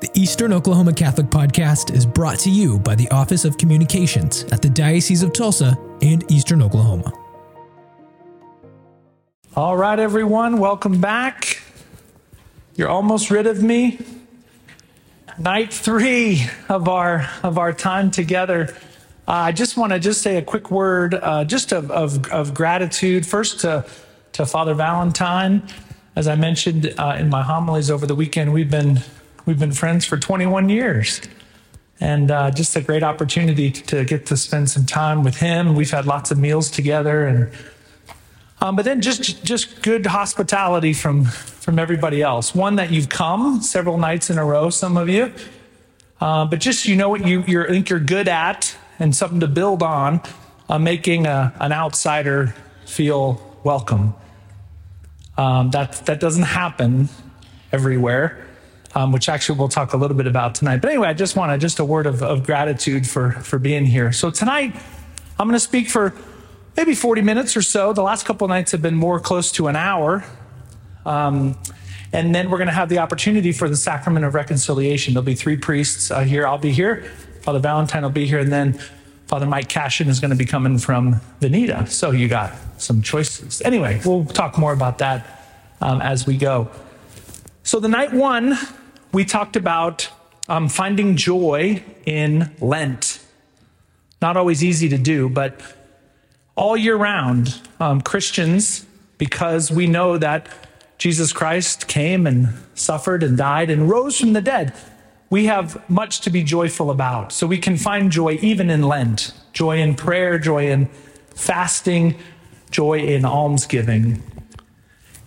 The Eastern Oklahoma Catholic Podcast is brought to you by the Office of Communications at the Diocese of Tulsa and Eastern Oklahoma. All right, everyone, welcome back. You're almost rid of me. Night three of our of our time together. Uh, I just want to just say a quick word, uh, just of, of, of gratitude. First to to Father Valentine, as I mentioned uh, in my homilies over the weekend, we've been We've been friends for 21 years. And uh, just a great opportunity to get to spend some time with him. We've had lots of meals together, and um, but then just just good hospitality from from everybody else. One that you've come several nights in a row, some of you, uh, but just you know what you you think you're good at, and something to build on, uh, making a, an outsider feel welcome. Um, that that doesn't happen everywhere um, which actually we'll talk a little bit about tonight. But anyway, I just want to just a word of, of gratitude for for being here. So tonight, I'm going to speak for maybe 40 minutes or so. The last couple nights have been more close to an hour. Um, and then we're going to have the opportunity for the sacrament of reconciliation. There'll be three priests uh, here. I'll be here. Father Valentine will be here. And then Father Mike Cashin is going to be coming from Vinita. So you got some choices. Anyway, we'll talk more about that um, as we go. So the night one, we talked about um, finding joy in Lent. Not always easy to do, but all year round, um, Christians, because we know that Jesus Christ came and suffered and died and rose from the dead, we have much to be joyful about. So we can find joy even in Lent joy in prayer, joy in fasting, joy in almsgiving.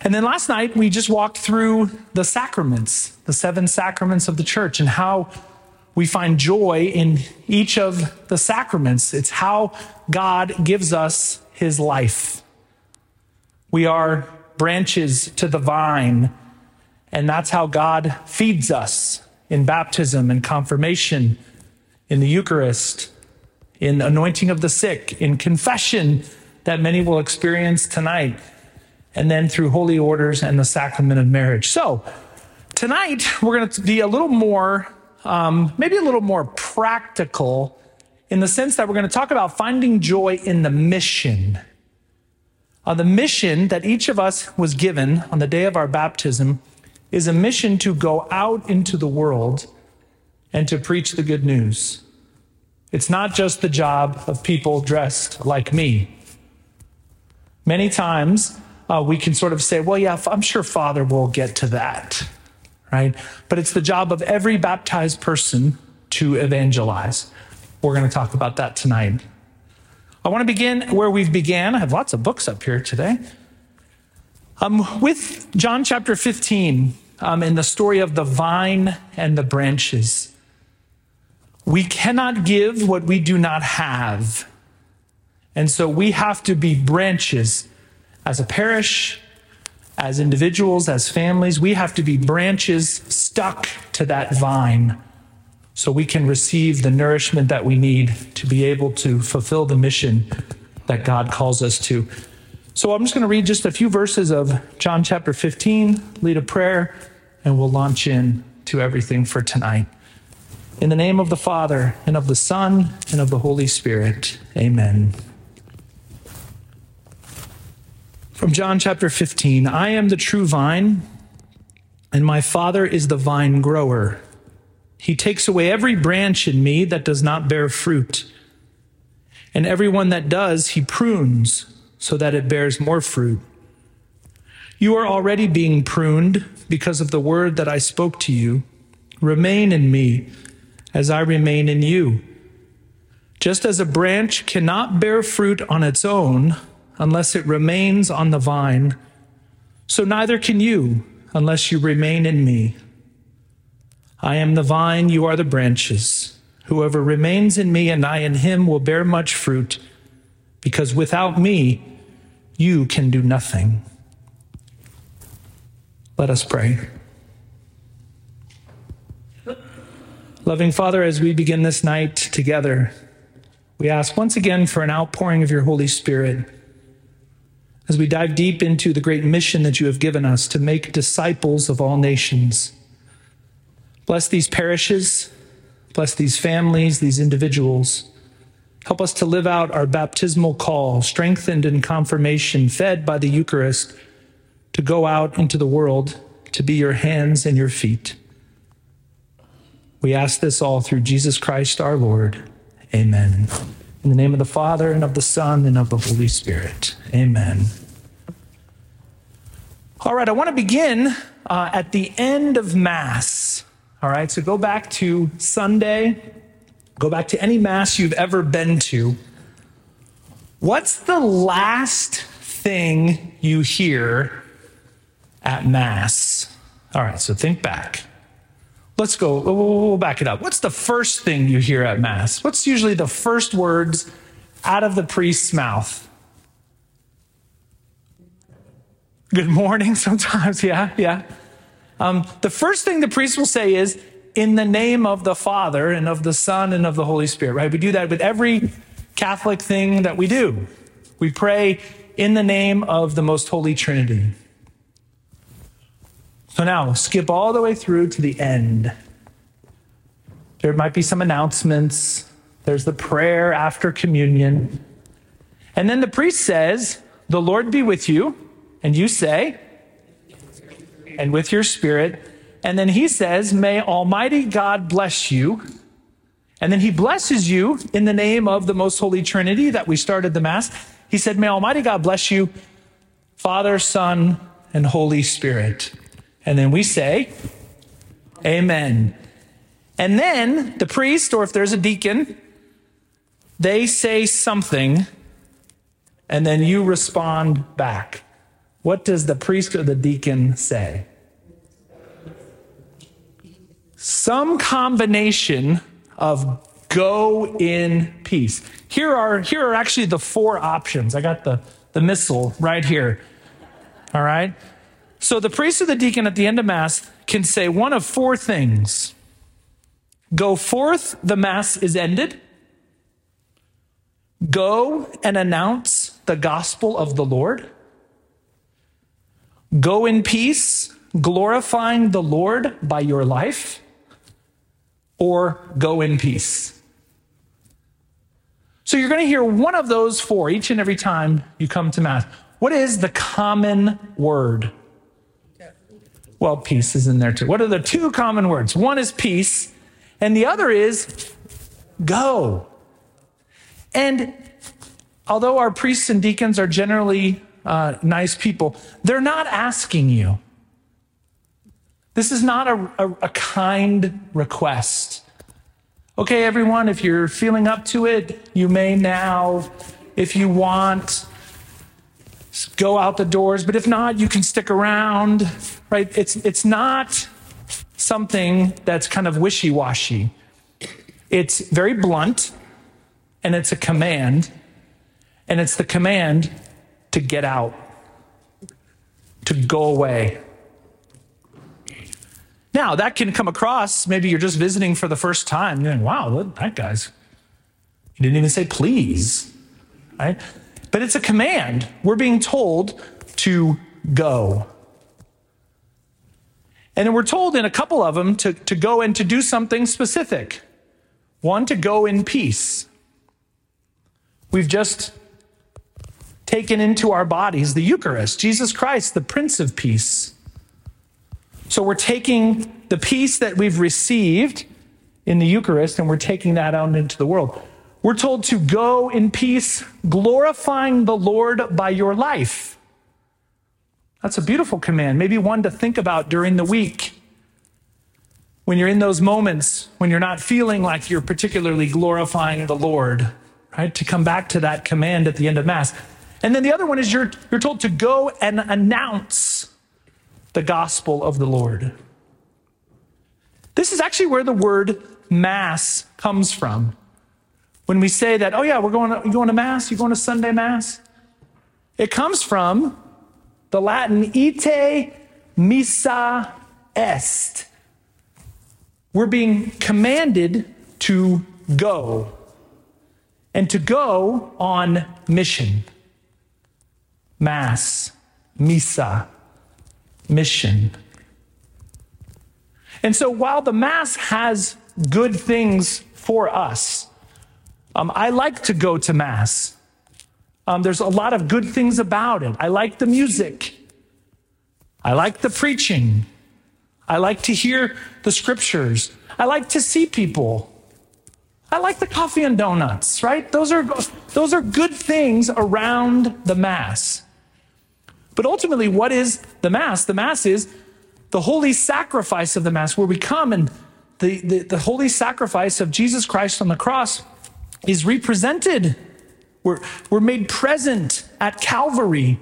And then last night, we just walked through the sacraments, the seven sacraments of the church, and how we find joy in each of the sacraments. It's how God gives us his life. We are branches to the vine, and that's how God feeds us in baptism and confirmation, in the Eucharist, in anointing of the sick, in confession that many will experience tonight and then through holy orders and the sacrament of marriage. So, tonight we're going to be a little more, um, maybe a little more practical in the sense that we're going to talk about finding joy in the mission. Uh, the mission that each of us was given on the day of our baptism is a mission to go out into the world and to preach the good news. It's not just the job of people dressed like me. Many times, uh, we can sort of say, well, yeah, I'm sure Father will get to that, right? But it's the job of every baptized person to evangelize. We're going to talk about that tonight. I want to begin where we've began. I have lots of books up here today. Um, with John chapter 15, um, in the story of the vine and the branches. We cannot give what we do not have. And so we have to be branches as a parish, as individuals, as families, we have to be branches stuck to that vine so we can receive the nourishment that we need to be able to fulfill the mission that God calls us to. So I'm just going to read just a few verses of John chapter 15, lead a prayer, and we'll launch in to everything for tonight. In the name of the Father, and of the Son, and of the Holy Spirit, amen. From John chapter 15 I am the true vine, and my Father is the vine grower. He takes away every branch in me that does not bear fruit, and every one that does, he prunes so that it bears more fruit. You are already being pruned because of the word that I spoke to you. Remain in me as I remain in you. Just as a branch cannot bear fruit on its own, unless it remains on the vine. So neither can you unless you remain in me. I am the vine, you are the branches. Whoever remains in me and I in him will bear much fruit, because without me, you can do nothing. Let us pray. Loving Father, as we begin this night together, we ask once again for an outpouring of your Holy Spirit as we dive deep into the great mission that you have given us to make disciples of all nations. Bless these parishes, bless these families, these individuals. Help us to live out our baptismal call, strengthened in confirmation, fed by the Eucharist, to go out into the world to be your hands and your feet. We ask this all through Jesus Christ our Lord. Amen. In the name of the Father, and of the Son, and of the Holy Spirit. Amen. All right, I want to begin uh, at the end of Mass. All right, so go back to Sunday, go back to any Mass you've ever been to. What's the last thing you hear at Mass? All right, so think back. Let's go, we'll back it up. What's the first thing you hear at Mass? What's usually the first words out of the priest's mouth? Good morning, sometimes, yeah, yeah. Um, the first thing the priest will say is, in the name of the Father and of the Son and of the Holy Spirit, right? We do that with every Catholic thing that we do. We pray in the name of the most holy Trinity. So now skip all the way through to the end. There might be some announcements. There's the prayer after communion. And then the priest says, The Lord be with you. And you say, And with your spirit. And then he says, May Almighty God bless you. And then he blesses you in the name of the most holy Trinity that we started the Mass. He said, May Almighty God bless you, Father, Son, and Holy Spirit. And then we say, Amen. And then the priest, or if there's a deacon, they say something, and then you respond back. What does the priest or the deacon say? Some combination of go in peace. Here are, here are actually the four options. I got the, the missal right here. All right? So the priest or the deacon at the end of Mass can say one of four things Go forth, the Mass is ended. Go and announce the gospel of the Lord. Go in peace, glorifying the Lord by your life. Or go in peace. So you're going to hear one of those four each and every time you come to Mass. What is the common word? Well, peace is in there too. What are the two common words? One is peace, and the other is go. And although our priests and deacons are generally uh, nice people, they're not asking you. This is not a, a, a kind request. Okay, everyone, if you're feeling up to it, you may now, if you want, go out the doors, but if not, you can stick around, right? It's, it's not something that's kind of wishy washy. It's very blunt, and it's a command, and it's the command to get out, to go away. Now, that can come across, maybe you're just visiting for the first time. You're like, wow, that guy's, he didn't even say please, right? But it's a command. We're being told to go. And we're told in a couple of them to, to go and to do something specific. One, to go in peace. We've just taken into our bodies the Eucharist, Jesus Christ, the Prince of Peace. So we're taking the peace that we've received in the Eucharist and we're taking that out into the world. We're told to go in peace, glorifying the Lord by your life. That's a beautiful command, maybe one to think about during the week. When you're in those moments when you're not feeling like you're particularly glorifying the Lord, right? To come back to that command at the end of Mass. And then the other one is you're, you're told to go and announce the gospel of the Lord. This is actually where the word Mass comes from. When we say that, oh yeah, we're going to, going to Mass, you're going to Sunday Mass, it comes from the Latin ite missa est. We're being commanded to go and to go on mission. Mass, missa, mission. And so while the Mass has good things for us, um, I like to go to Mass. Um, there's a lot of good things about it. I like the music. I like the preaching. I like to hear the scriptures. I like to see people. I like the coffee and donuts, right? Those are, those are good things around the Mass. But ultimately, what is the Mass? The Mass is the holy sacrifice of the Mass, where we come and the, the, the holy sacrifice of Jesus Christ on the cross is represented. We're, we're made present at Calvary.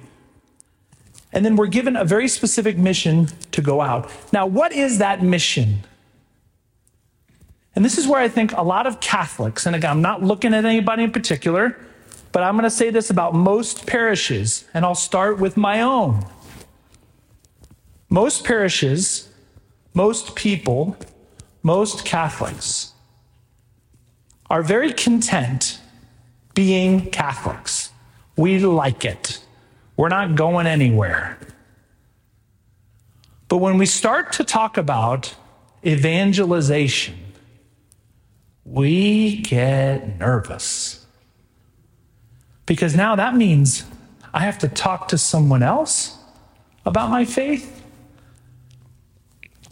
And then we're given a very specific mission to go out. Now, what is that mission? And this is where I think a lot of Catholics, and again, I'm not looking at anybody in particular, but I'm going to say this about most parishes, and I'll start with my own. Most parishes, most people, most Catholics are very content being Catholics. We like it. We're not going anywhere. But when we start to talk about evangelization, we get nervous. Because now that means I have to talk to someone else about my faith.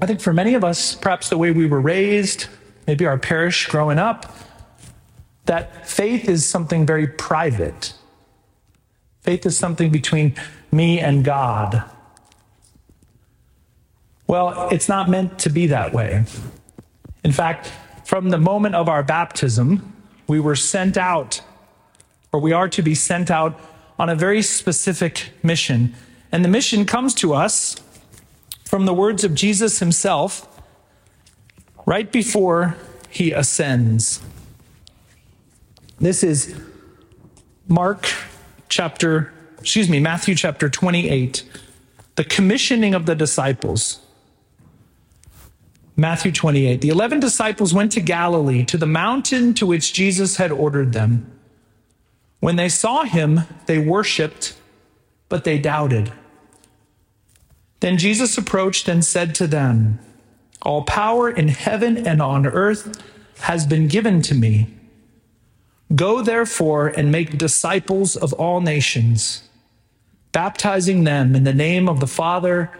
I think for many of us, perhaps the way we were raised, maybe our parish growing up, that faith is something very private. Faith is something between me and God. Well, it's not meant to be that way. In fact, from the moment of our baptism, we were sent out, or we are to be sent out on a very specific mission. And the mission comes to us from the words of Jesus himself right before he ascends. This is Mark chapter, excuse me, Matthew chapter 28, the commissioning of the disciples. Matthew 28. The 11 disciples went to Galilee, to the mountain to which Jesus had ordered them. When they saw him, they worshiped, but they doubted. Then Jesus approached and said to them, All power in heaven and on earth has been given to me. Go therefore and make disciples of all nations, baptizing them in the name of the Father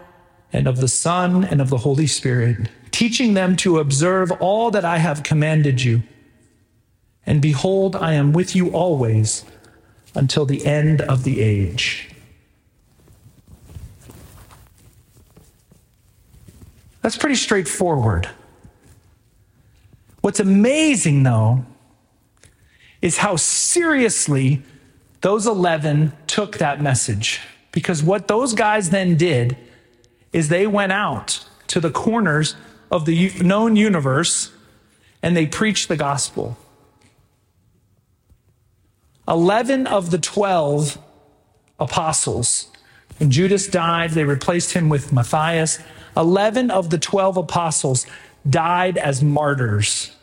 and of the Son and of the Holy Spirit, teaching them to observe all that I have commanded you. And behold, I am with you always until the end of the age. That's pretty straightforward. What's amazing, though, is how seriously those 11 took that message. Because what those guys then did is they went out to the corners of the known universe and they preached the gospel. 11 of the 12 apostles, when Judas died, they replaced him with Matthias. 11 of the 12 apostles died as martyrs.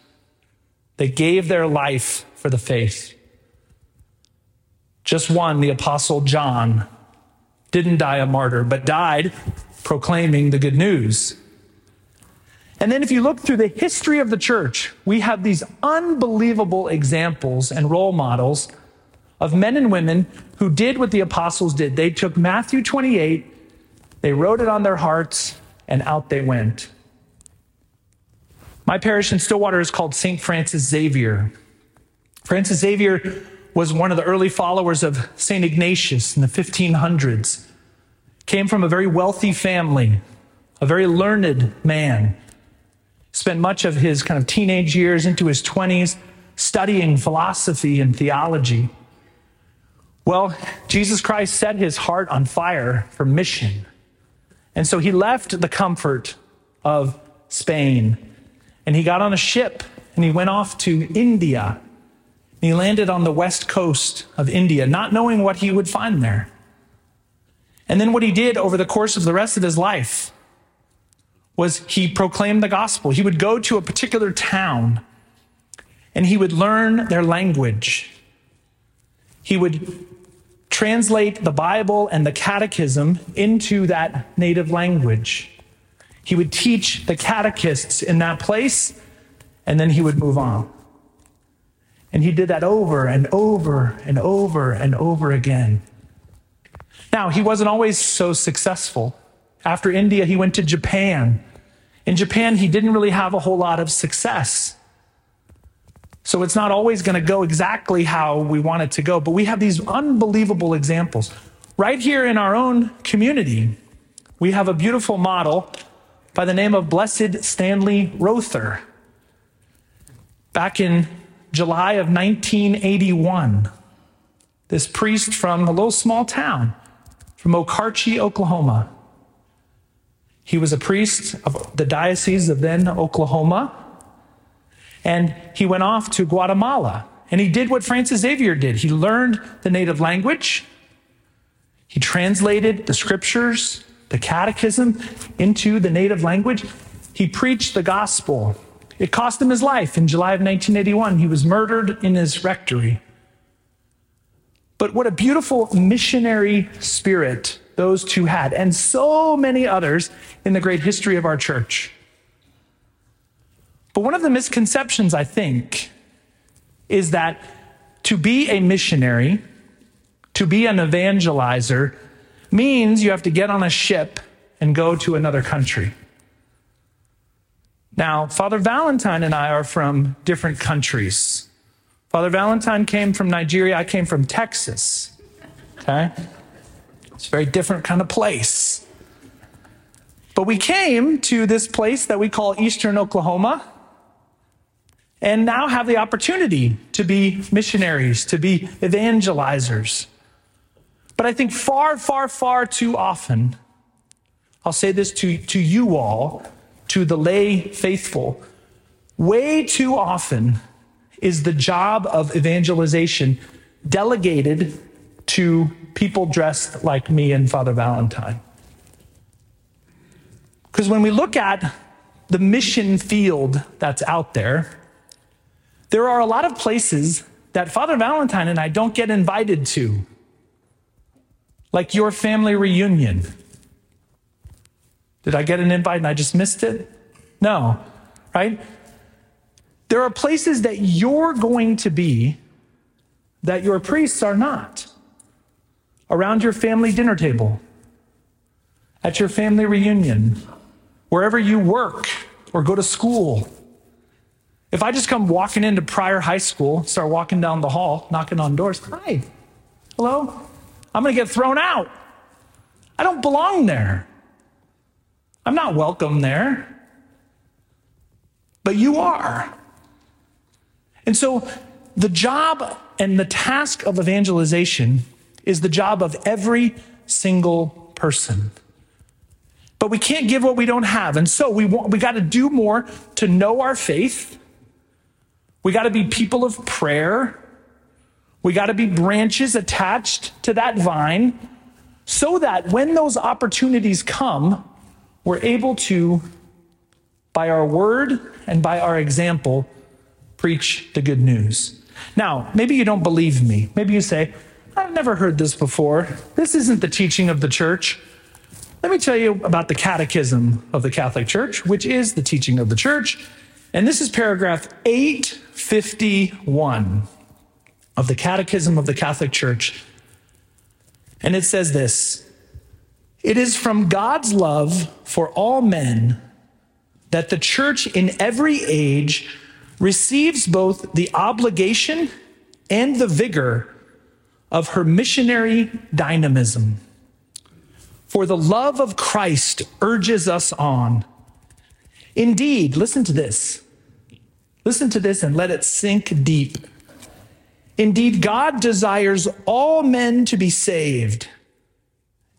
They gave their life for the faith. Just one, the apostle John, didn't die a martyr, but died proclaiming the good news. And then, if you look through the history of the church, we have these unbelievable examples and role models of men and women who did what the apostles did. They took Matthew 28, they wrote it on their hearts, and out they went. My parish in Stillwater is called St. Francis Xavier. Francis Xavier was one of the early followers of St. Ignatius in the 1500s. Came from a very wealthy family, a very learned man. Spent much of his kind of teenage years into his 20s studying philosophy and theology. Well, Jesus Christ set his heart on fire for mission. And so he left the comfort of Spain and he got on a ship and he went off to India he landed on the west coast of India, not knowing what he would find there. And then what he did over the course of the rest of his life was he proclaimed the gospel. He would go to a particular town and he would learn their language. He would translate the Bible and the catechism into that native language. He would teach the catechists in that place, and then he would move on. And he did that over and over and over and over again. Now, he wasn't always so successful. After India, he went to Japan. In Japan, he didn't really have a whole lot of success. So it's not always going to go exactly how we want it to go, but we have these unbelievable examples. Right here in our own community, we have a beautiful model by the name of Blessed Stanley Rother. Back in July of 1981, this priest from a little small town from Okarche, Oklahoma. He was a priest of the diocese of then Oklahoma. And he went off to Guatemala. And he did what Francis Xavier did. He learned the native language. He translated the scriptures, the catechism into the native language. He preached the gospel. It cost him his life. In July of 1981, he was murdered in his rectory. But what a beautiful missionary spirit those two had, and so many others in the great history of our church. But one of the misconceptions, I think, is that to be a missionary, to be an evangelizer, means you have to get on a ship and go to another country. Now, Father Valentine and I are from different countries. Father Valentine came from Nigeria, I came from Texas. Okay? It's a very different kind of place. But we came to this place that we call Eastern Oklahoma and now have the opportunity to be missionaries, to be evangelizers. But I think far, far, far too often, I'll say this to, to you all, to the lay faithful, way too often, is the job of evangelization delegated to people dressed like me and Father Valentine. Because when we look at the mission field that's out there, there are a lot of places that Father Valentine and I don't get invited to, like your family reunion. Did I get an invite and I just missed it? No, right? There are places that you're going to be that your priests are not. Around your family dinner table, at your family reunion, wherever you work or go to school. If I just come walking into Pryor High School, start walking down the hall, knocking on doors, hi, hello, I'm going to get thrown out. I don't belong there. I'm not welcome there. But you are. And so the job and the task of evangelization is the job of every single person. But we can't give what we don't have. And so we, want, we got to do more to know our faith. We got to be people of prayer. We got to be branches attached to that vine so that when those opportunities come, we're able to, by our word and by our example, preach the good news. Now, maybe you don't believe me. Maybe you say, I've never heard this before. This isn't the teaching of the church. Let me tell you about the Catechism of the Catholic Church, which is the teaching of the church. And this is paragraph 851 of the Catechism of the Catholic Church. And it says this It is from God's love for all men that the church in every age receives both the obligation and the vigor of her missionary dynamism. For the love of Christ urges us on. Indeed, listen to this. Listen to this and let it sink deep. Indeed, God desires all men to be saved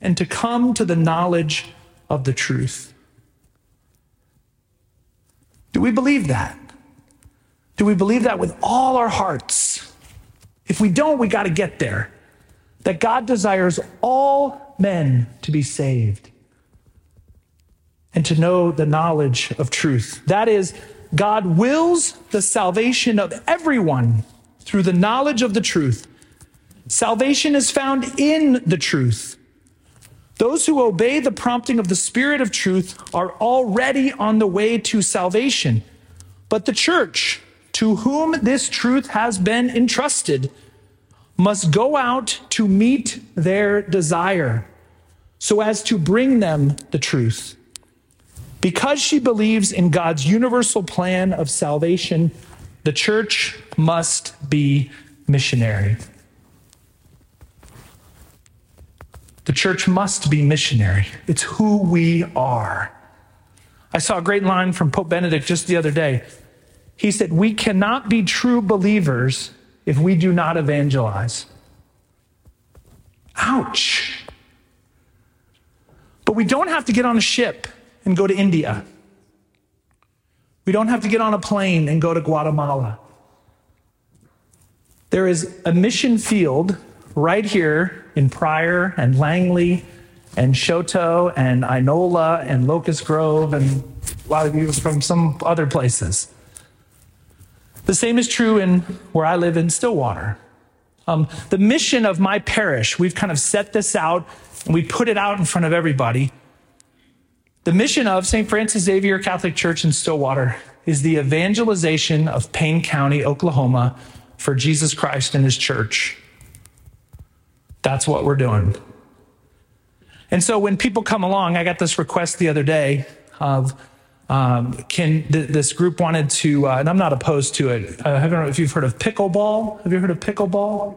and to come to the knowledge of the truth. Do we believe that? Do we believe that with all our hearts? If we don't, we got to get there. That God desires all men to be saved and to know the knowledge of truth. That is, God wills the salvation of everyone through the knowledge of the truth. Salvation is found in the truth. Those who obey the prompting of the Spirit of truth are already on the way to salvation. But the church, to whom this truth has been entrusted, must go out to meet their desire so as to bring them the truth. Because she believes in God's universal plan of salvation, the church must be missionary. The church must be missionary. It's who we are. I saw a great line from Pope Benedict just the other day. He said, We cannot be true believers if we do not evangelize. Ouch. But we don't have to get on a ship and go to India. We don't have to get on a plane and go to Guatemala. There is a mission field right here in Pryor and Langley and Chouteau and Inola and Locust Grove and a lot of you from some other places. The same is true in where I live in Stillwater. Um, the mission of my parish, we've kind of set this out and we put it out in front of everybody. The mission of St. Francis Xavier Catholic Church in Stillwater is the evangelization of Payne County, Oklahoma, for Jesus Christ and his church. That's what we're doing. And so when people come along, I got this request the other day of um, can th- this group wanted to, uh, and I'm not opposed to it. Uh, I don't know if you've heard of pickleball. Have you heard of pickleball?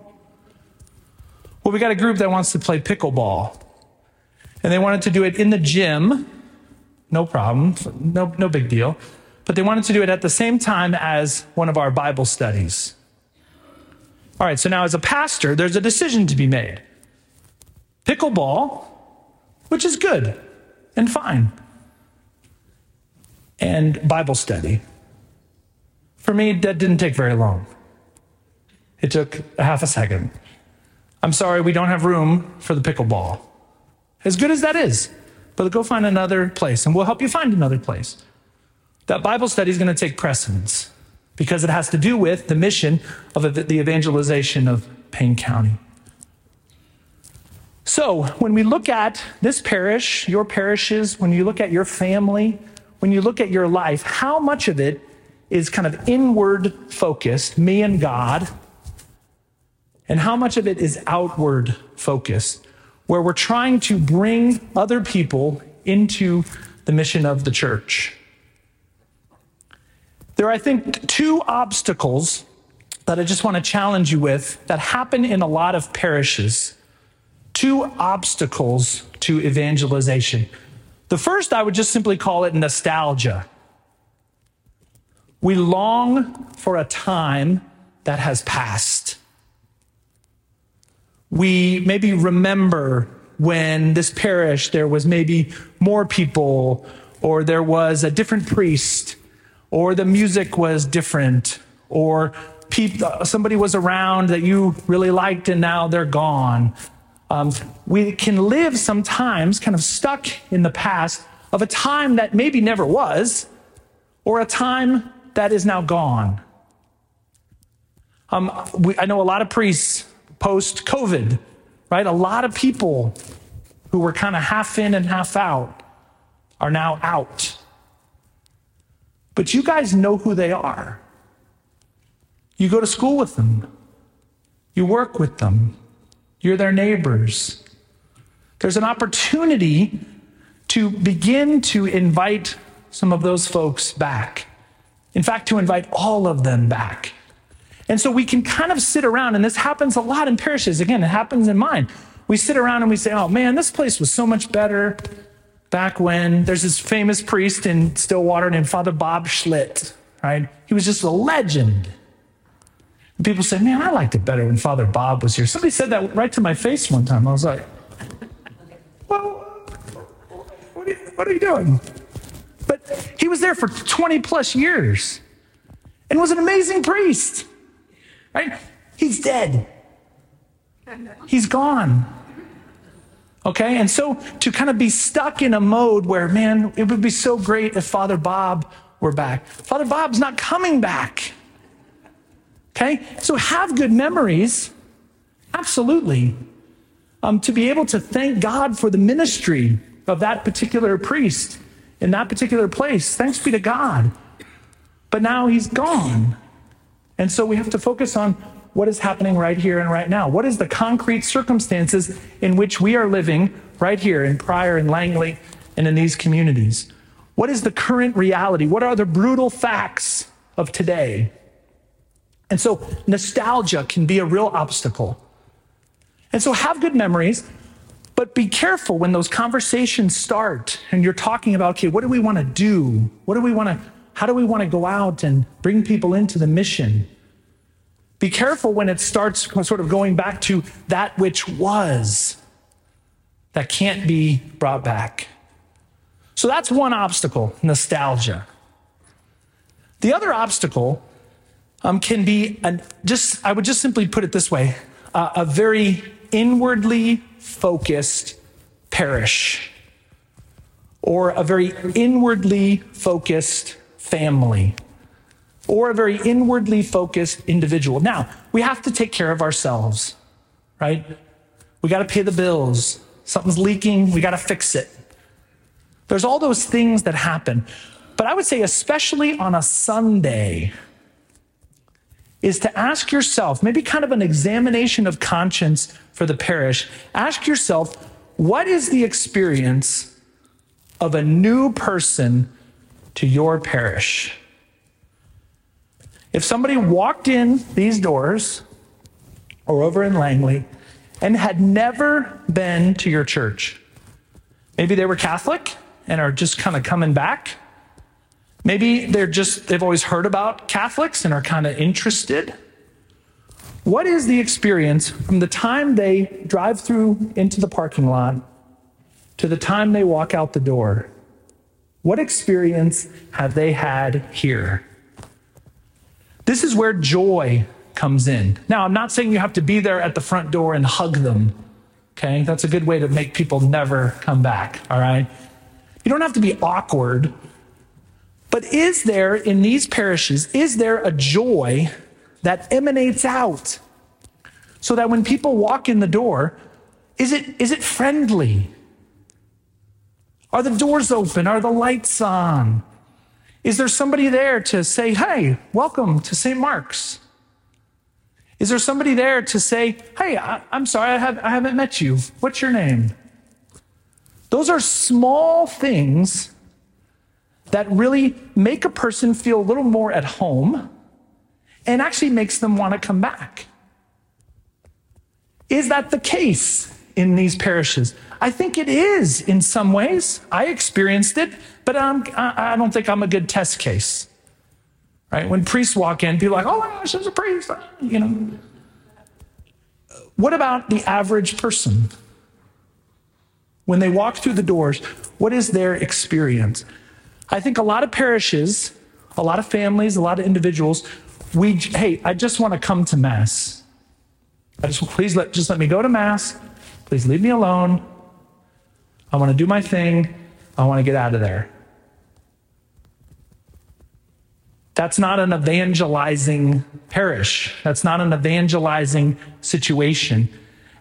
Well, we got a group that wants to play pickleball, and they wanted to do it in the gym. No problem, no no big deal. But they wanted to do it at the same time as one of our Bible studies. All right, so now as a pastor, there's a decision to be made. Pickleball, which is good and fine, and Bible study. For me, that didn't take very long. It took a half a second. I'm sorry, we don't have room for the pickleball. As good as that is, but go find another place and we'll help you find another place. That Bible study is going to take precedence because it has to do with the mission of the evangelization of Payne County. So, when we look at this parish, your parishes, when you look at your family, when you look at your life, how much of it is kind of inward focused, me and God, and how much of it is outward focused, where we're trying to bring other people into the mission of the church? There are, I think, two obstacles that I just want to challenge you with that happen in a lot of parishes. Two obstacles to evangelization. The first, I would just simply call it nostalgia. We long for a time that has passed. We maybe remember when this parish there was maybe more people, or there was a different priest, or the music was different, or somebody was around that you really liked and now they're gone. Um, we can live sometimes kind of stuck in the past of a time that maybe never was, or a time that is now gone. Um, we, I know a lot of priests post COVID, right? A lot of people who were kind of half in and half out are now out. But you guys know who they are. You go to school with them, you work with them, you're their neighbors. There's an opportunity to begin to invite some of those folks back. In fact, to invite all of them back. And so we can kind of sit around, and this happens a lot in parishes. Again, it happens in mine. We sit around and we say, oh man, this place was so much better back when there's this famous priest in Stillwater named Father Bob Schlitt, right? He was just a legend. And people said, man, I liked it better when Father Bob was here. Somebody said that right to my face one time. I was like, well, what are you, what are you doing? But he was there for 20 plus years and was an amazing priest, right? He's dead. He's gone. Okay? And so to kind of be stuck in a mode where, man, it would be so great if Father Bob were back. Father Bob's not coming back. Okay? So have good memories. Absolutely. um, to be able to thank God for the ministry of that particular priest in that particular place. Thanks be to God. But now he's gone. And so we have to focus on what is happening right here and right now. What is the concrete circumstances in which we are living right here in Pryor and Langley and in these communities? What is the current reality? What are the brutal facts of today? And so nostalgia can be a real obstacle. And so have good memories, but be careful when those conversations start and you're talking about, okay, what do we want to do? What do we want to, how do we want to go out and bring people into the mission? Be careful when it starts sort of going back to that which was, that can't be brought back. So that's one obstacle nostalgia. The other obstacle um, can be an, just, I would just simply put it this way uh, a very inwardly focused parish or a very inwardly focused family or a very inwardly focused individual. Now, we have to take care of ourselves, right? We got to pay the bills. Something's leaking, we got to fix it. There's all those things that happen. But I would say, especially on a Sunday, is to ask yourself, maybe kind of an examination of conscience for the parish. Ask yourself, what is the experience of a new person to your parish? If somebody walked in these doors or over in Langley and had never been to your church, maybe they were Catholic and are just kind of coming back. Maybe they're just, they've always heard about Catholics and are kind of interested. What is the experience from the time they drive through into the parking lot to the time they walk out the door? What experience have they had here? This is where joy comes in. Now, I'm not saying you have to be there at the front door and hug them. Okay? That's a good way to make people never come back. All right? You don't have to be awkward. But is there in these parishes, is there a joy that emanates out so that when people walk in the door, is it, is it friendly? Are the doors open? Are the lights on? Is there somebody there to say, hey, welcome to St. Mark's? Is there somebody there to say, hey, I, am sorry, I, have, I haven't met you. What's your name? Those are small things that really make a person feel a little more at home and actually makes them want to come back. Is that the case in these parishes? I think it is in some ways. I experienced it, but I'm, I don't think I'm a good test case. Right? When priests walk in, people are like, oh my gosh, there's a priest. You know. What about the average person? When they walk through the doors, what is their experience? I think a lot of parishes, a lot of families, a lot of individuals, we, hey, I just want to come to Mass. I just, please let, just let me go to Mass. Please leave me alone. I want to do my thing. I want to get out of there. That's not an evangelizing parish. That's not an evangelizing situation.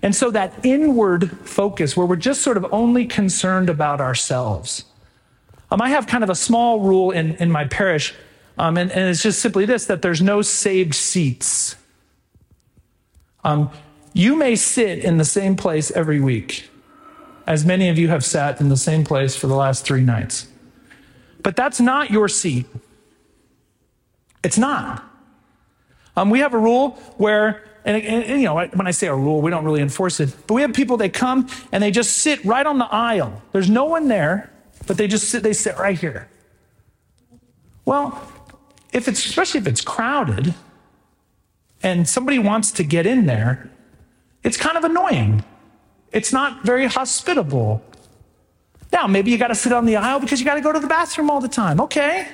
And so that inward focus, where we're just sort of only concerned about ourselves. Um, I have kind of a small rule in, in my parish, um, and, and, it's just simply this that there's no saved seats. Um, you may sit in the same place every week as many of you have sat in the same place for the last three nights. But that's not your seat. It's not. Um, we have a rule where, and, and, and, you know, when I say a rule, we don't really enforce it, but we have people, they come and they just sit right on the aisle. There's no one there, but they just sit, they sit right here. Well, if it's, especially if it's crowded and somebody wants to get in there, it's kind of annoying. It's not very hospitable. Now, maybe you got to sit on the aisle because you got to go to the bathroom all the time. Okay.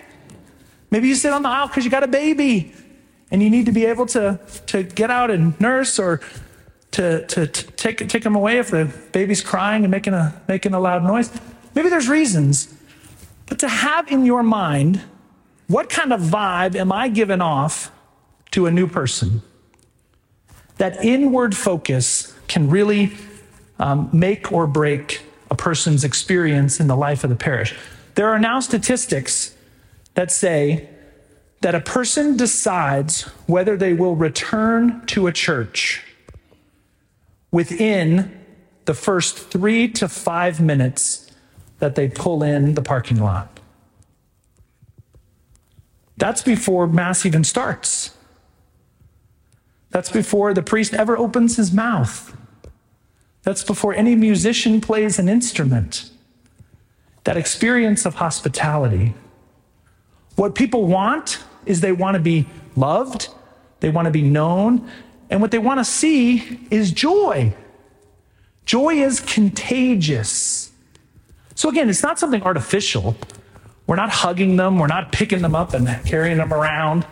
Maybe you sit on the aisle because you got a baby and you need to be able to, to get out and nurse or to, to, to take, take them away if the baby's crying and making a, making a loud noise. Maybe there's reasons. But to have in your mind, what kind of vibe am I giving off to a new person? That inward focus can really um, make or break a person's experience in the life of the parish. There are now statistics that say that a person decides whether they will return to a church within the first three to five minutes that they pull in the parking lot. That's before Mass even starts. That's before the priest ever opens his mouth. That's before any musician plays an instrument. That experience of hospitality. What people want is they want to be loved, they want to be known, and what they want to see is joy. Joy is contagious. So, again, it's not something artificial. We're not hugging them, we're not picking them up and carrying them around.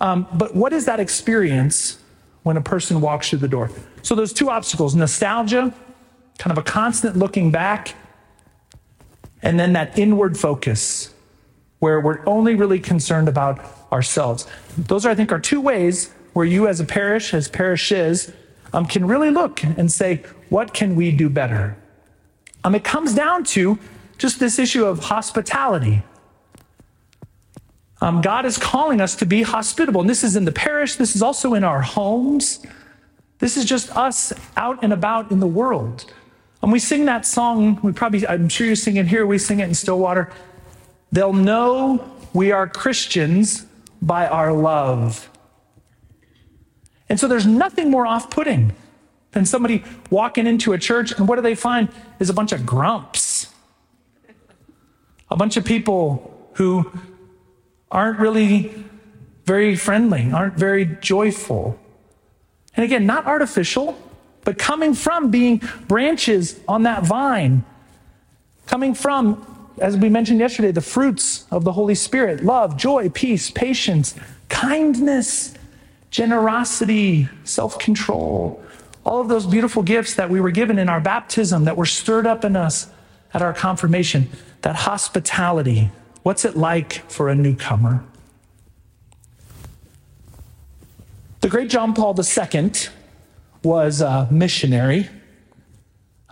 Um, but what is that experience when a person walks through the door? So, those two obstacles nostalgia, kind of a constant looking back, and then that inward focus where we're only really concerned about ourselves. Those are, I think, are two ways where you as a parish, as parishes, um, can really look and say, what can we do better? Um, it comes down to just this issue of hospitality. Um, God is calling us to be hospitable. And this is in the parish, this is also in our homes. This is just us out and about in the world. And we sing that song, we probably, I'm sure you sing it here, we sing it in Stillwater. They'll know we are Christians by our love. And so there's nothing more off putting than somebody walking into a church and what do they find is a bunch of grumps. A bunch of people who aren't really very friendly, aren't very joyful. And again, not artificial, but coming from being branches on that vine, coming from as we mentioned yesterday, the fruits of the Holy Spirit love, joy, peace, patience, kindness, generosity, self control. All of those beautiful gifts that we were given in our baptism, that were stirred up in us at our confirmation, that hospitality. What's it like for a newcomer? The great John Paul II was a missionary.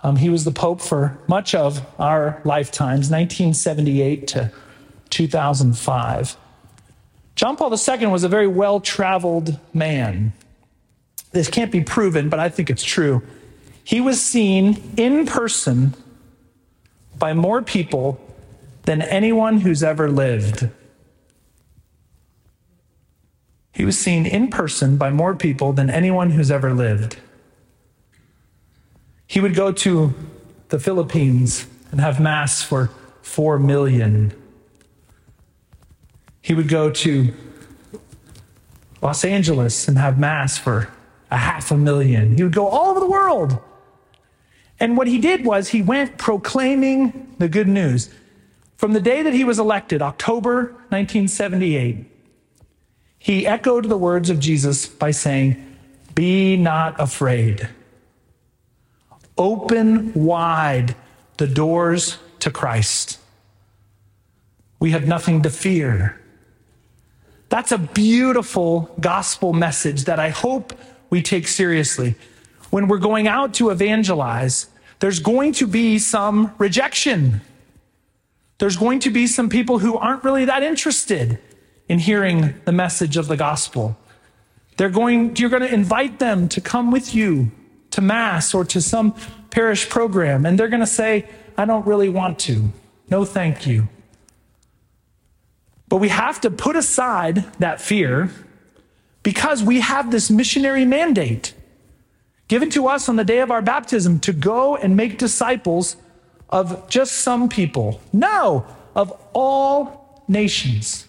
Um, he was the Pope for much of our lifetimes, 1978 to 2005. John Paul II was a very well traveled man. This can't be proven, but I think it's true. He was seen in person by more people than anyone who's ever lived. He was seen in person by more people than anyone who's ever lived. He would go to the Philippines and have Mass for four million. He would go to Los Angeles and have Mass for a half a million. He would go all over the world. And what he did was he went proclaiming the good news. From the day that he was elected, October 1978, he echoed the words of Jesus by saying, Be not afraid. Open wide the doors to Christ. We have nothing to fear. That's a beautiful gospel message that I hope we take seriously. When we're going out to evangelize, there's going to be some rejection. There's going to be some people who aren't really that interested in hearing the message of the gospel. They're going, you're going to invite them to come with you to Mass or to some parish program, and they're going to say, I don't really want to. No, thank you. But we have to put aside that fear because we have this missionary mandate given to us on the day of our baptism to go and make disciples of just some people. No, of all nations.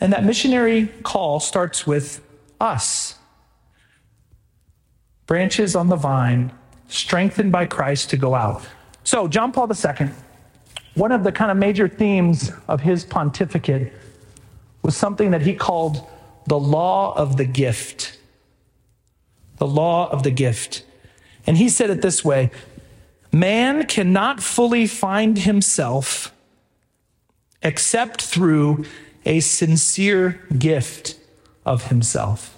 And that missionary call starts with us branches on the vine, strengthened by Christ to go out. So, John Paul II, one of the kind of major themes of his pontificate was something that he called the law of the gift. The law of the gift. And he said it this way Man cannot fully find himself except through a sincere gift of himself.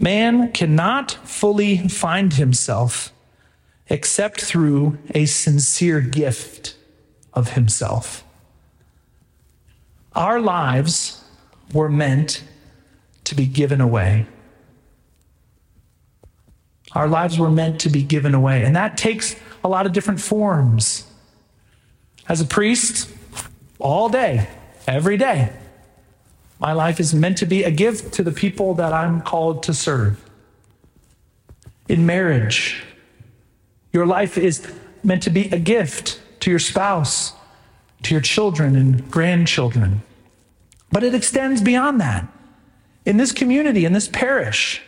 Man cannot fully find himself except through a sincere gift of himself. Our lives were meant to be given away. Our lives were meant to be given away. And that takes a lot of different forms. As a priest, all day, every day, my life is meant to be a gift to the people that I'm called to serve. In marriage, your life is meant to be a gift to your spouse, to your children and grandchildren. But it extends beyond that. In this community, in this parish,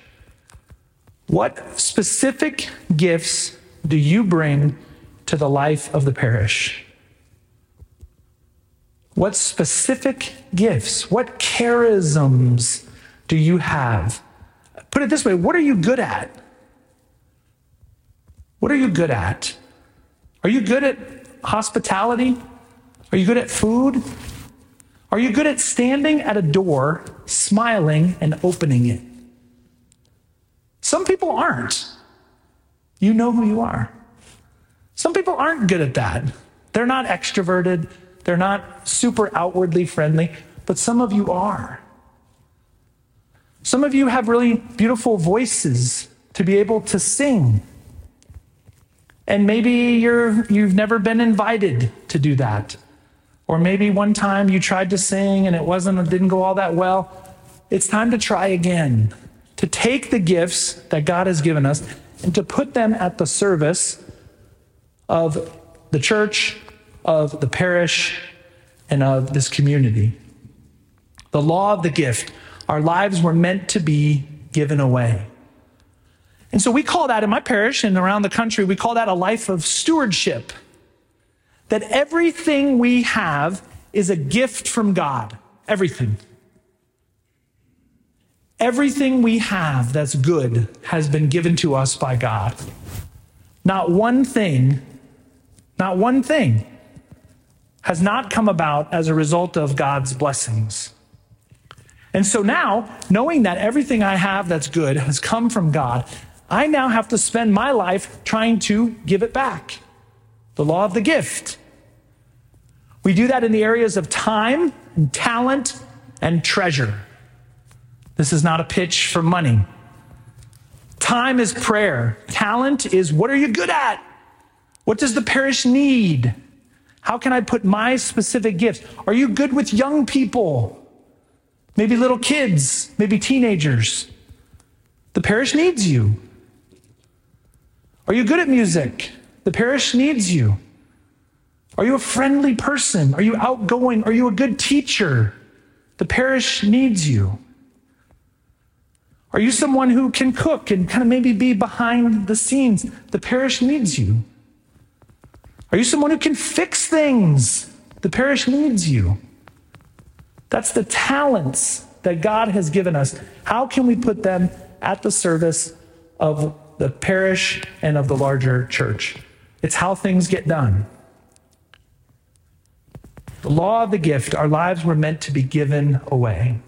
what specific gifts do you bring to the life of the parish? What specific gifts, what charisms do you have? Put it this way what are you good at? What are you good at? Are you good at hospitality? Are you good at food? Are you good at standing at a door, smiling, and opening it? Some people aren't. You know who you are. Some people aren't good at that. They're not extroverted, they're not super outwardly friendly, but some of you are. Some of you have really beautiful voices to be able to sing. And maybe you're, you've never been invited to do that. Or maybe one time you tried to sing and it wasn't, it didn't go all that well. It's time to try again, to take the gifts that God has given us and to put them at the service of the church, of the parish, and of this community. The law of the gift. Our lives were meant to be given away. And so we call that in my parish and around the country, we call that a life of stewardship that everything we have is a gift from God. Everything. Everything we have that's good has been given to us by God. Not one thing, not one thing has not come about as a result of God's blessings. And so now, knowing that everything I have that's good has come from God, I now have to spend my life trying to give it back the law of the gift. We do that in the areas of time and talent and treasure. This is not a pitch for money. Time is prayer. Talent is what are you good at? What does the parish need? How can I put my specific gifts? Are you good with young people? Maybe little kids, maybe teenagers. The parish needs you. Are you good at music? The parish needs you. Are you a friendly person? Are you outgoing? Are you a good teacher? The parish needs you. Are you someone who can cook and kind of maybe be behind the scenes? The parish needs you. Are you someone who can fix things? The parish needs you. That's the talents that God has given us. How can we put them at the service of the parish and of the larger church? It's how things get done. The law of the gift, our lives were meant to be given away.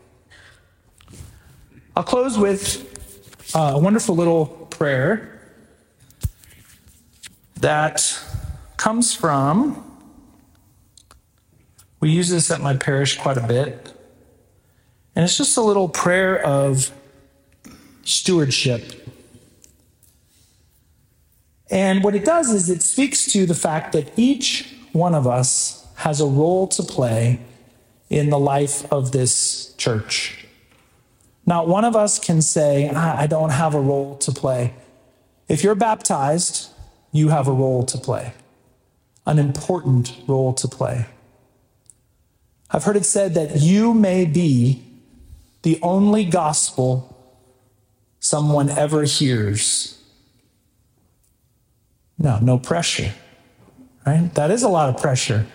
I'll close with uh, a wonderful little prayer that comes from, we use this at my parish quite a bit. And it's just a little prayer of stewardship. And what it does is it speaks to the fact that each one of us has a role to play in the life of this church. Not one of us can say, ah, I don't have a role to play. If you're baptized, you have a role to play, an important role to play. I've heard it said that you may be the only gospel someone ever hears. No, no pressure, right? That is a lot of pressure.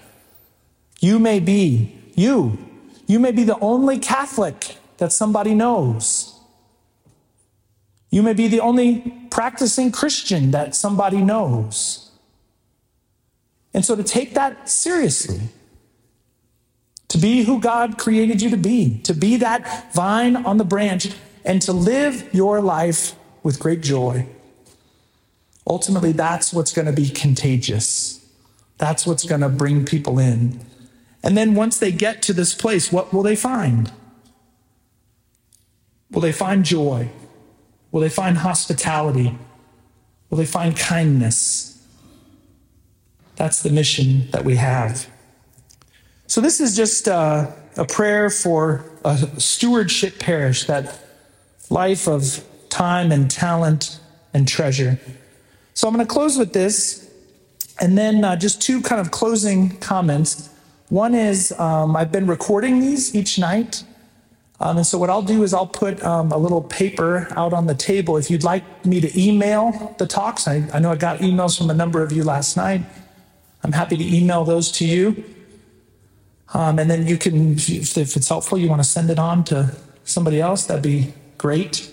You may be, you, you may be the only Catholic that somebody knows. You may be the only practicing Christian that somebody knows. And so to take that seriously, to be who God created you to be, to be that vine on the branch, and to live your life with great joy. Ultimately, that's what's going to be contagious. That's what's going to bring people in. And then once they get to this place, what will they find? Will they find joy? Will they find hospitality? Will they find kindness? That's the mission that we have. So, this is just uh, a prayer for a stewardship parish, that life of time and talent and treasure. So, I'm going to close with this, and then uh, just two kind of closing comments. One is um, I've been recording these each night. Um, and so, what I'll do is I'll put um, a little paper out on the table. If you'd like me to email the talks, I, I know I got emails from a number of you last night. I'm happy to email those to you. Um, and then you can, if, if it's helpful, you want to send it on to somebody else, that'd be great.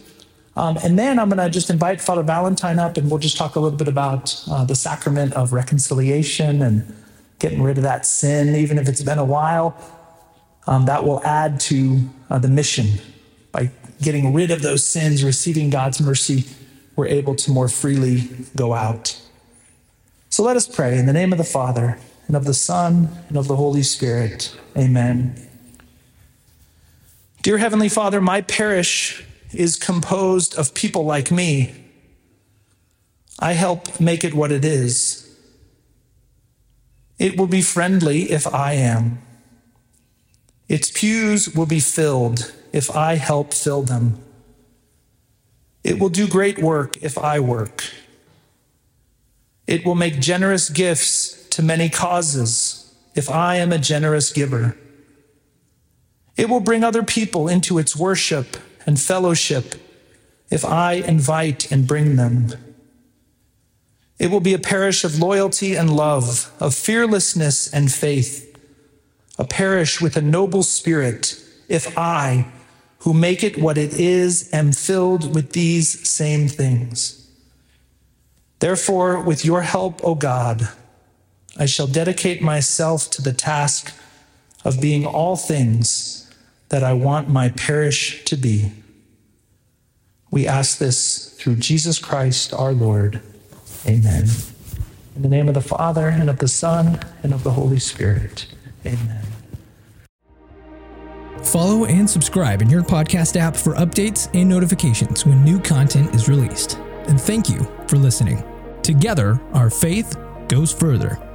Um, and then I'm going to just invite Father Valentine up and we'll just talk a little bit about uh, the sacrament of reconciliation and getting rid of that sin, even if it's been a while um, that will add to uh, the mission. By getting rid of those sins, receiving God's mercy, we're able to more freely go out. So let us pray in the name of the Father, and of the Son, and of the Holy Spirit. Amen. Dear Heavenly Father, my parish is composed of people like me. I help make it what it is. It will be friendly if I am. Its pews will be filled if I help fill them. It will do great work if I work. It will make generous gifts to many causes if I am a generous giver. It will bring other people into its worship and fellowship if I invite and bring them. It will be a parish of loyalty and love, of fearlessness and faith a parish with a noble spirit, if I, who make it what it is, am filled with these same things. Therefore, with your help, O God, I shall dedicate myself to the task of being all things that I want my parish to be. We ask this through Jesus Christ our Lord. Amen. In the name of the Father, and of the Son, and of the Holy Spirit. Amen. Follow and subscribe in your podcast app for updates and notifications when new content is released. And thank you for listening. Together, our faith goes further.